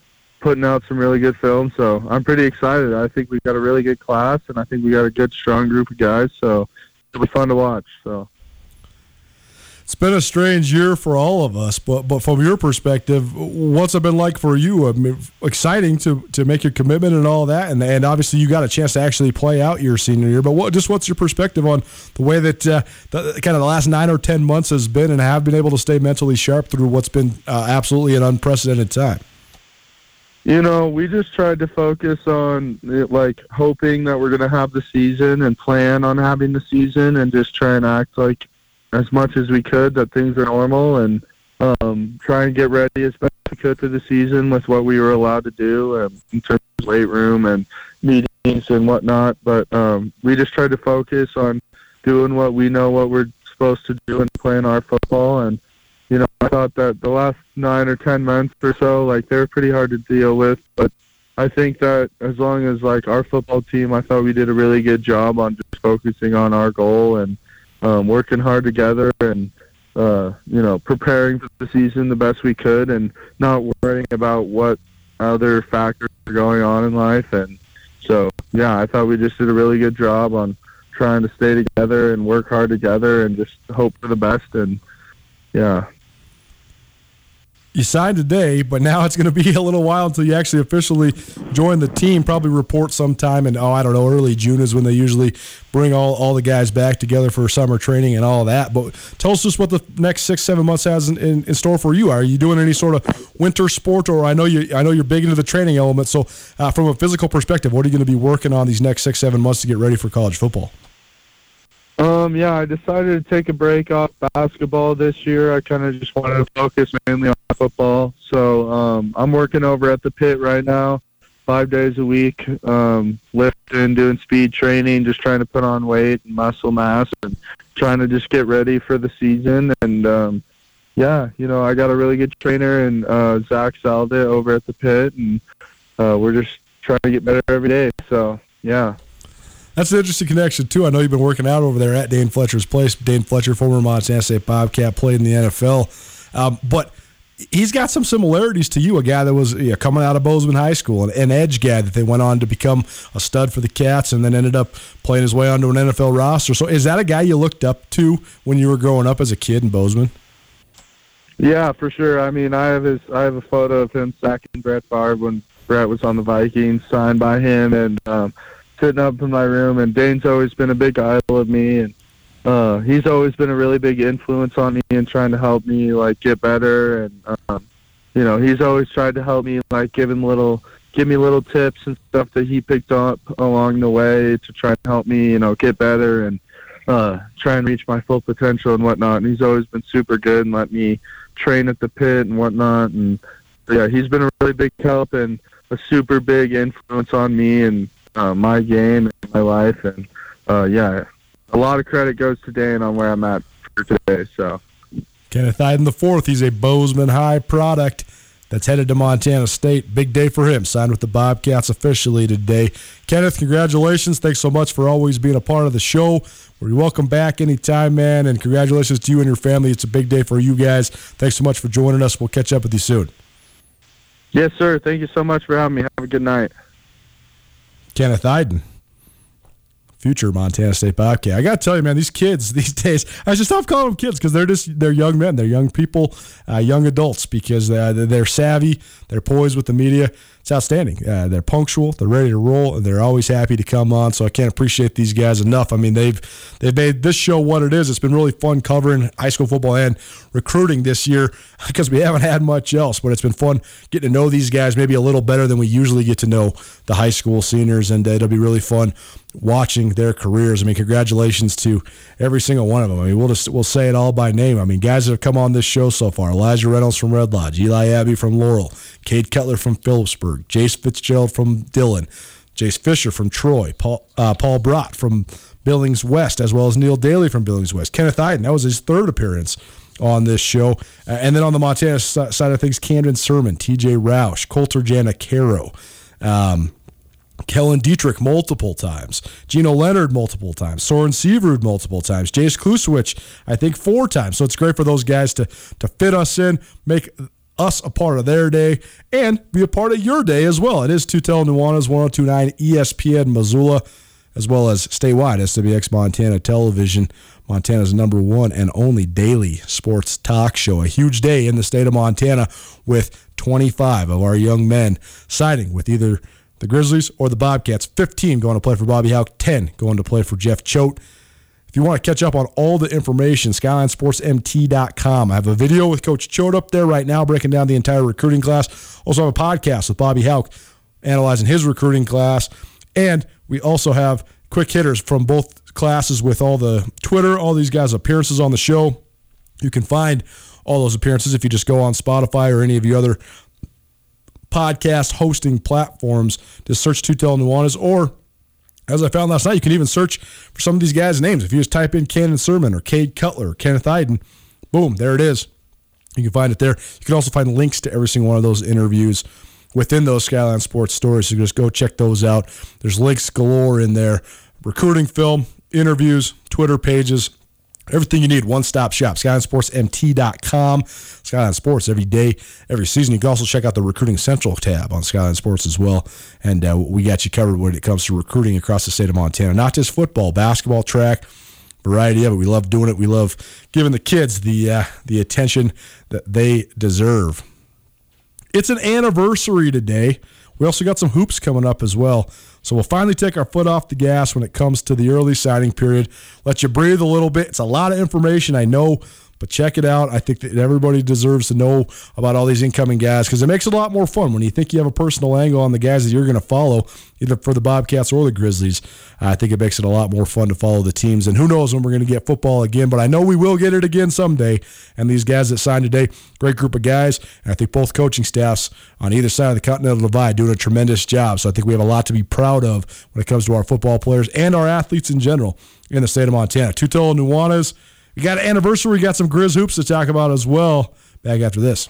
putting out some really good film. So I'm pretty excited. I think we've got a really good class, and I think we got a good, strong group of guys. So it'll be fun to watch. So it's been a strange year for all of us, but but from your perspective, what's it been like for you? I mean, exciting to to make your commitment and all that, and and obviously you got a chance to actually play out your senior year. But what just what's your perspective on the way that uh, the, kind of the last nine or ten months has been, and have been able to stay mentally sharp through what's been uh, absolutely an unprecedented time? You know, we just tried to focus on it, like hoping that we're going to have the season and plan on having the season, and just try and act like as much as we could that things are normal and um, try and get ready as best we could for the season with what we were allowed to do um, in terms of weight room and meetings and whatnot. But um, we just tried to focus on doing what we know what we're supposed to do and playing our football. And you know, I thought that the last nine or ten months or so, like they're pretty hard to deal with, but. I think that as long as like our football team, I thought we did a really good job on just focusing on our goal and um, working hard together and uh, you know preparing for the season the best we could and not worrying about what other factors are going on in life and so yeah I thought we just did a really good job on trying to stay together and work hard together and just hope for the best and yeah you signed today, but now it's going to be *laughs* a little while until you actually officially join the team. Probably report sometime in, oh, I don't know, early June is when they usually bring all, all the guys back together for summer training and all that. But tell us just what the next six, seven months has in, in, in store for you. Are you doing any sort of winter sport, or I know you I know you're big into the training element. So, uh, from a physical perspective, what are you going to be working on these next six, seven months to get ready for college football? Um, yeah, I decided to take a break off basketball this year. I kind of just wanted to focus mainly on football. So um, I'm working over at the pit right now, five days a week, um, lifting, doing speed training, just trying to put on weight and muscle mass, and trying to just get ready for the season. And um, yeah, you know, I got a really good trainer and uh, Zach Salda over at the pit, and uh, we're just trying to get better every day. So yeah. That's an interesting connection too. I know you've been working out over there at Dane Fletcher's place. Dane Fletcher, former Montana State Bobcat, played in the NFL, um, but he's got some similarities to you. A guy that was coming out of Bozeman High School, an, an edge guy that they went on to become a stud for the Cats, and then ended up playing his way onto an NFL roster. So, is that a guy you looked up to when you were growing up as a kid in Bozeman? Yeah, for sure. I mean, I have his, I have a photo of him sacking Brett Favre when Brett was on the Vikings, signed by him, and um, sitting up in my room. And Dane's always been a big idol of me, and uh, he's always been a really big influence on me and trying to help me like get better. And um, you know, he's always tried to help me, like give him little, give me little tips and stuff that he picked up along the way to try and help me, you know, get better and uh, try and reach my full potential and whatnot. And he's always been super good and let me train at the pit and whatnot. And yeah, he's been a really big help and a super big influence on me and uh, my game and my life. And uh, yeah, a lot of credit goes to Dane on where I'm at for today. So Kenneth Eiden the fourth. He's a Bozeman High product that's headed to Montana State. Big day for him. Signed with the Bobcats officially today. Kenneth, congratulations. Thanks so much for always being a part of the show. We're welcome back anytime, man. And congratulations to you and your family. It's a big day for you guys. Thanks so much for joining us. We'll catch up with you soon. Yes, sir. Thank you so much for having me. Have a good night. Kenneth Eiden future Montana State Bobcat. I got to tell you, man, these kids *laughs* these days, I should stop calling them kids because they're just they're young men, they're young people, uh, young adults because uh, they're savvy, they're poised with the media. It's outstanding. Uh, they're punctual, they're ready to roll, and they're always happy to come on. So I can't appreciate these guys enough. I mean, they've they've made this show what it is. It's been really fun covering high school football and recruiting this year *laughs* because we haven't had much else. But it's been fun getting to know these guys maybe a little better than we usually get to know the high school seniors, and uh, it'll be really fun watching their careers. I mean, congratulations to every single one of them. I mean, we'll just we'll say it all by name. I mean, guys that have come on this show so far: Elijah Reynolds from Red Lodge, Eli Abbey from Laurel, Cade Cutler from Philipsburg, Jace Fitzgerald from Dillon, Jace Fisher from Troy, Paul uh, Paul Brott from Billings West, as well as Neil Daly from Billings West. Kenneth Eiden, that was his third appearance on this show. Uh, and then on the Montana side of things, Camden Sirmon, TJ Roush, Colter Janicaro. Um, Kellen Dietrich multiple times, Gino Leonard multiple times, Soren Seavrud multiple times, Jace Kluswich, I think four times. So it's great for those guys to to fit us in, make us a part of their day, and be a part of your day as well. It is Tootell Nuanez 1029 ESPN Missoula, as well as statewide SWX Montana Television, Montana's number one and only daily sports talk show. A huge day in the state of Montana with 25 of our young men signing with either the Grizzlies or the Bobcats. 15 going to play for Bobby Hauck, 10 going to play for Jeff Choate. If you want to catch up on all the information, SkylineSportsMT.com. I have a video with Coach Choate up there right now breaking down the entire recruiting class. Also have a podcast with Bobby Hauck analyzing his recruiting class. And we also have quick hitters from both classes with all the Twitter, all these guys' appearances on the show. You can find all those appearances if you just go on Spotify or any of the other podcast hosting platforms. Just search Tootell Nuanez, or as I found last night, you can even search for some of these guys' names. If you just type in Camden Sirmon or Cade Cutler or Kenneth Eiden, boom, there it is. You can find it there. You can also find links to every single one of those interviews within those Skyline Sports stories. So just go check those out. There's links galore in there. Recruiting film, interviews, Twitter pages, Everything you need, one stop shop. SkylineSportsMT.com. Skyline Sports every day, every season. You can also check out the Recruiting Central tab on Skyline Sports as well. And uh, we got you covered when it comes to recruiting across the state of Montana. Not just football, basketball, track, variety of it. We love doing it. We love giving the kids the uh, the attention that they deserve. It's an anniversary today. We also got some hoops coming up as well. So we'll finally take our foot off the gas when it comes to the early signing period. Let you breathe a little bit. It's a lot of information, I know, But check it out. I think that everybody deserves to know about all these incoming guys because it makes it a lot more fun when you think you have a personal angle on the guys that you're going to follow, either for the Bobcats or the Grizzlies. I think it makes it a lot more fun to follow the teams. And who knows when we're going to get football again, but I know we will get it again someday. And these guys that signed today, great group of guys. And I think both coaching staffs on either side of the Continental Divide doing a tremendous job. So I think we have a lot to be proud of when it comes to our football players and our athletes in general in the state of Montana. Tootell Nuanez. We got an anniversary. We got some Grizz hoops to talk about as well. Back after this.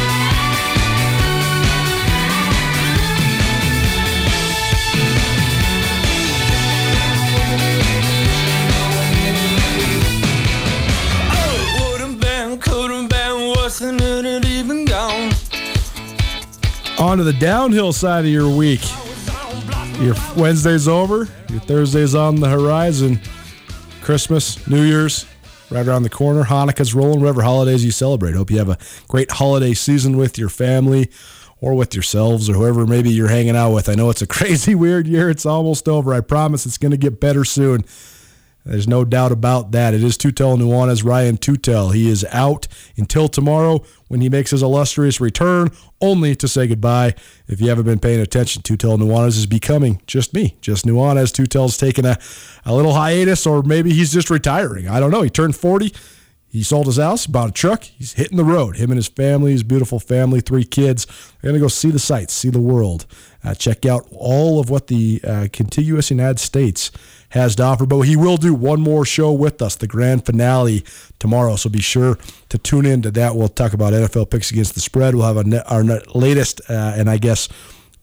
On to the downhill side of your week. Your Wednesday's over, your Thursday's on the horizon. Christmas, New Year's, right around the corner. Hanukkah's rolling, whatever holidays you celebrate. Hope you have a great holiday season with your family or with yourselves or whoever maybe you're hanging out with. I know it's a *laughs* crazy, weird year. It's almost over. I promise it's going to get better soon. There's no doubt about that. It is Tootell Nuanez, Ryan Tootell. He is out until tomorrow when he makes his illustrious return, only to say goodbye. If you haven't been paying attention, Tootell Nuanez is becoming just me, just Nuanez. Tootell's taking a, a little hiatus, or maybe he's just retiring. I don't know. He turned 40. He sold his house, bought a truck. He's hitting the road. Him and his family, his beautiful family, three kids. They're going to go see the sights, see the world, uh, check out all of what the uh, contiguous United States has to offer. But he will do one more show with us, the grand finale tomorrow. So be sure to tune in to that. We'll talk about NFL picks against the spread. We'll have our latest, uh, and I guess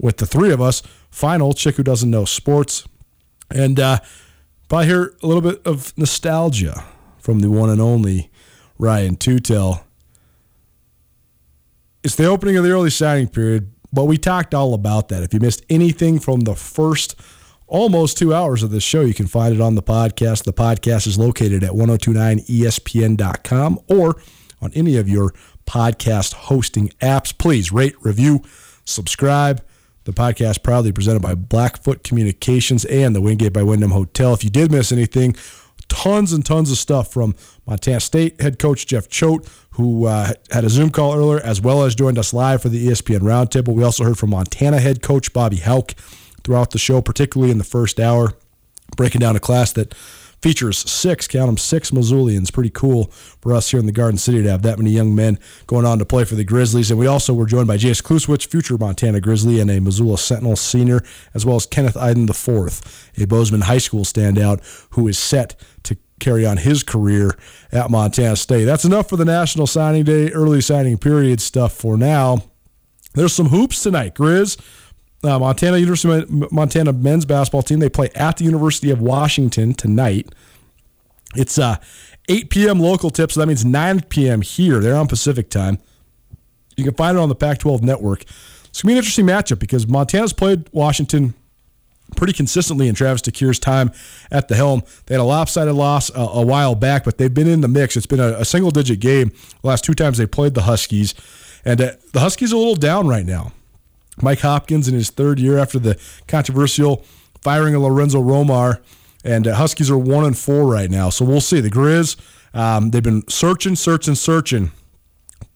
with the three of us, final chick who doesn't know sports, and uh, hear a little bit of nostalgia from the one and only Ryan Tootell. It's the opening of the early signing period, but we talked all about that. If you missed anything from the first almost two hours of this show, you can find it on the podcast. The podcast is located at 1029ESPN.com or on any of your podcast hosting apps. Please rate, review, subscribe. The podcast proudly presented by Blackfoot Communications and the Wingate by Wyndham Hotel. If you did miss anything, tons and tons of stuff from Montana State head coach Jeff Choate, who uh, had a Zoom call earlier, as well as joined us live for the ESPN Roundtable. We also heard from Montana head coach Bobby Hauck throughout the show, particularly in the first hour, breaking down a class that features six, count them, six Missoulians. Pretty cool for us here in the Garden City to have that many young men going on to play for the Grizzlies. And we also were joined by Jace Kluswich, future Montana Grizzly and a Missoula Sentinel senior, as well as Kenneth Eiden IV, a Bozeman High School standout who is set to carry on his career at Montana State. That's enough for the National Signing Day, early signing period stuff for now. There's some hoops tonight, Grizz. Uh, Montana University Montana men's basketball team. They play at the University of Washington tonight. It's uh, 8 p.m. local tip, so that means 9 p.m. here. They're on Pacific time. You can find it on the Pac-12 network. It's gonna be an interesting matchup because Montana's played Washington pretty consistently in Travis DeCuire's time at the helm. They had a lopsided loss a, a while back, but they've been in the mix. It's been a, a single-digit game the last two times they played the Huskies, and uh, the Huskies are a little down right now. Mike Hopkins in his third year after the controversial firing of Lorenzo Romar, and uh, Huskies are one and four right now. So we'll see. The Grizz, Um, they've been searching, searching, searching.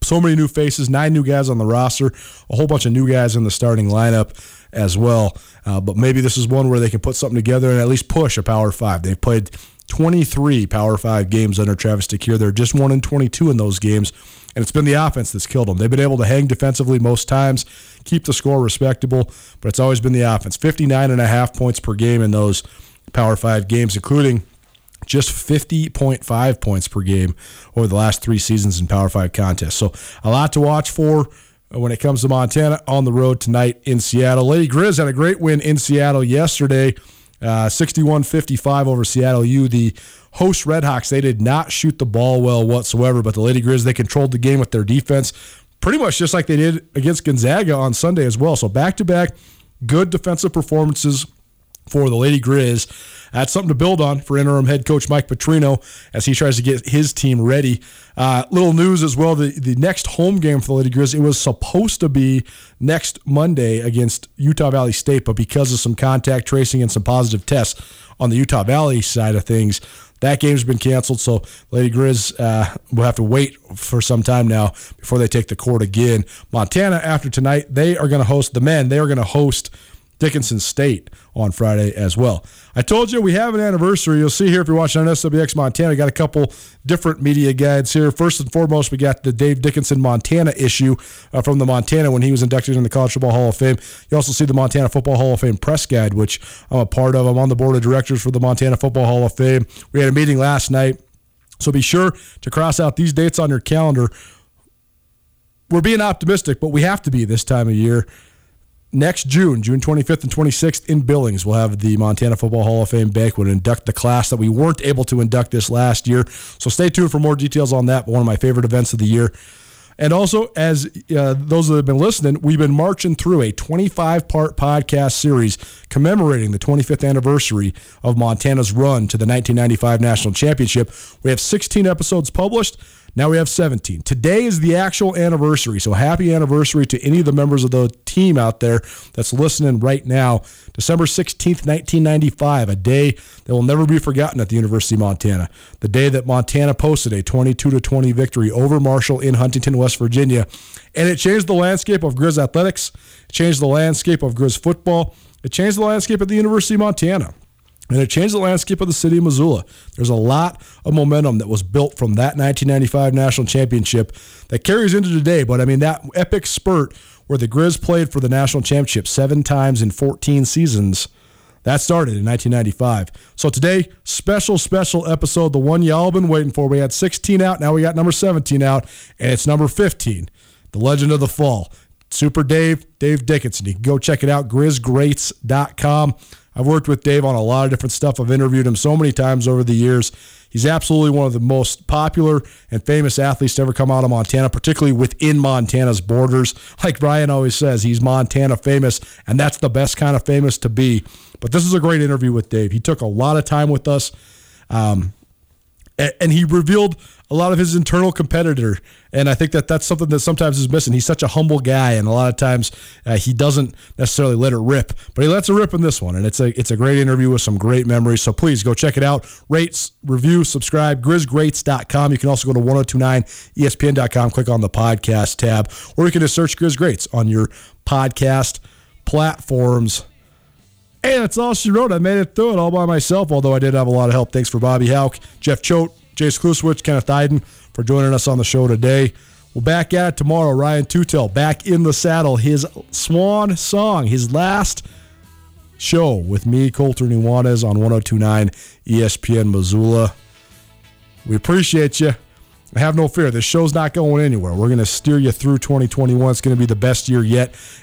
So many new faces, nine new guys on the roster, a whole bunch of new guys in the starting lineup as well. Uh, but maybe this is one where they can put something together and at least push a Power Five. They've played 23 Power Five games under Travis DeCuire. They're just one in 22 in those games, and it's been the offense that's killed them. They've been able to hang defensively most times, keep the score respectable, but it's always been the offense. 59 and a half points per game in those Power Five games, including just 50.5 points per game over the last three seasons in Power 5 contests. So a lot to watch for when it comes to Montana on the road tonight in Seattle. Lady Grizz had a great win in Seattle yesterday, uh, 61 55 over Seattle U. The host Redhawks, they did not shoot the ball well whatsoever, but the Lady Grizz, they controlled the game with their defense pretty much just like they did against Gonzaga on Sunday as well. So back to back good defensive performances for the Lady Grizz. That's something to build on for interim head coach Mike Petrino as he tries to get his team ready. Uh, little news as well: the the next home game for the Lady Grizz it was supposed to be next Monday against Utah Valley State, but because of some contact tracing and some positive tests on the Utah Valley side of things. That game's been canceled, so Lady Grizz uh, will have to wait for some time now before they take the court again. Montana, after tonight, they are going to host the men. They are going to host Dickinson State on Friday as well. I told you we have an anniversary. You'll see here if you're watching on SWX Montana, we got a couple different media guides here. First and foremost, we got the Dave Dickinson Montana issue uh, from the Montana when he was inducted in the College Football Hall of Fame. You also see the Montana Football Hall of Fame press guide, which I'm a part of. I'm on the board of directors for the Montana Football Hall of Fame. We had a meeting last night. So be sure to cross out these dates on your calendar. We're being optimistic, but we have to be this time of year next June, June 25th and 26th in Billings, we'll have the Montana Football Hall of Fame banquet and induct the class that we weren't able to induct this last year. So stay tuned for more details on that. One of my favorite events of the year. And also, as uh, those that have been listening, we've been marching through a 25 part podcast series commemorating the 25th anniversary of Montana's run to the 1995 National Championship. We have 16 episodes published. Now we have 17. Today is the actual anniversary. So happy anniversary to any of the members of the team out there that's listening right now. December 16th, 1995, a day that will never be forgotten at the University of Montana. The day that Montana posted a 22 to 20 victory over Marshall in Huntington, West Virginia. And it changed the landscape of Grizz athletics, changed the landscape of Grizz football, it changed the landscape at the University of Montana. And it changed the landscape of the city of Missoula. There's a lot of momentum that was built from that 1995 national championship that carries into today. But I mean, that epic spurt where the Grizz played for the national championship seven times in 14 seasons, that started in 1995. So today, special, special episode, the one y'all been waiting for. We had 16 out, now we got number 17 out, and it's number 15, The Legend of the Fall. Super Dave, Dave Dickinson. You can go check it out, grizzgreats.com. I've worked with Dave on a lot of different stuff. I've interviewed him so many times over the years. He's absolutely one of the most popular and famous athletes to ever come out of Montana, particularly within Montana's borders. Like Brian always says, he's Montana famous, and that's the best kind of famous to be. But this is a great interview with Dave. He took a lot of time with us. Um, and he revealed a lot of his internal competitor. And I think that that's something that sometimes is missing. He's such a humble guy, and a lot of times uh, he doesn't necessarily let it rip, but he lets it rip in this one. And it's a it's a great interview with some great memories. So please go check it out. Rates, review, subscribe, grizzgreats.com. You can also go to 1029ESPN.com, click on the podcast tab, or you can just search Grizz Greats on your podcast platforms. And that's all she wrote. I made it through it all by myself, although I did have a lot of help. Thanks for Bobby Hauck, Jeff Choate, Jace Kluswich, Kenneth Eiden for joining us on the show today. We'll back at it tomorrow. Ryan Tootell back in the saddle. His swan song, his last show with me, Colter Nuanez on 1029 ESPN Missoula. We appreciate you. Have no fear. This show's not going anywhere. We're going to steer you through 2021. It's going to be the best year yet.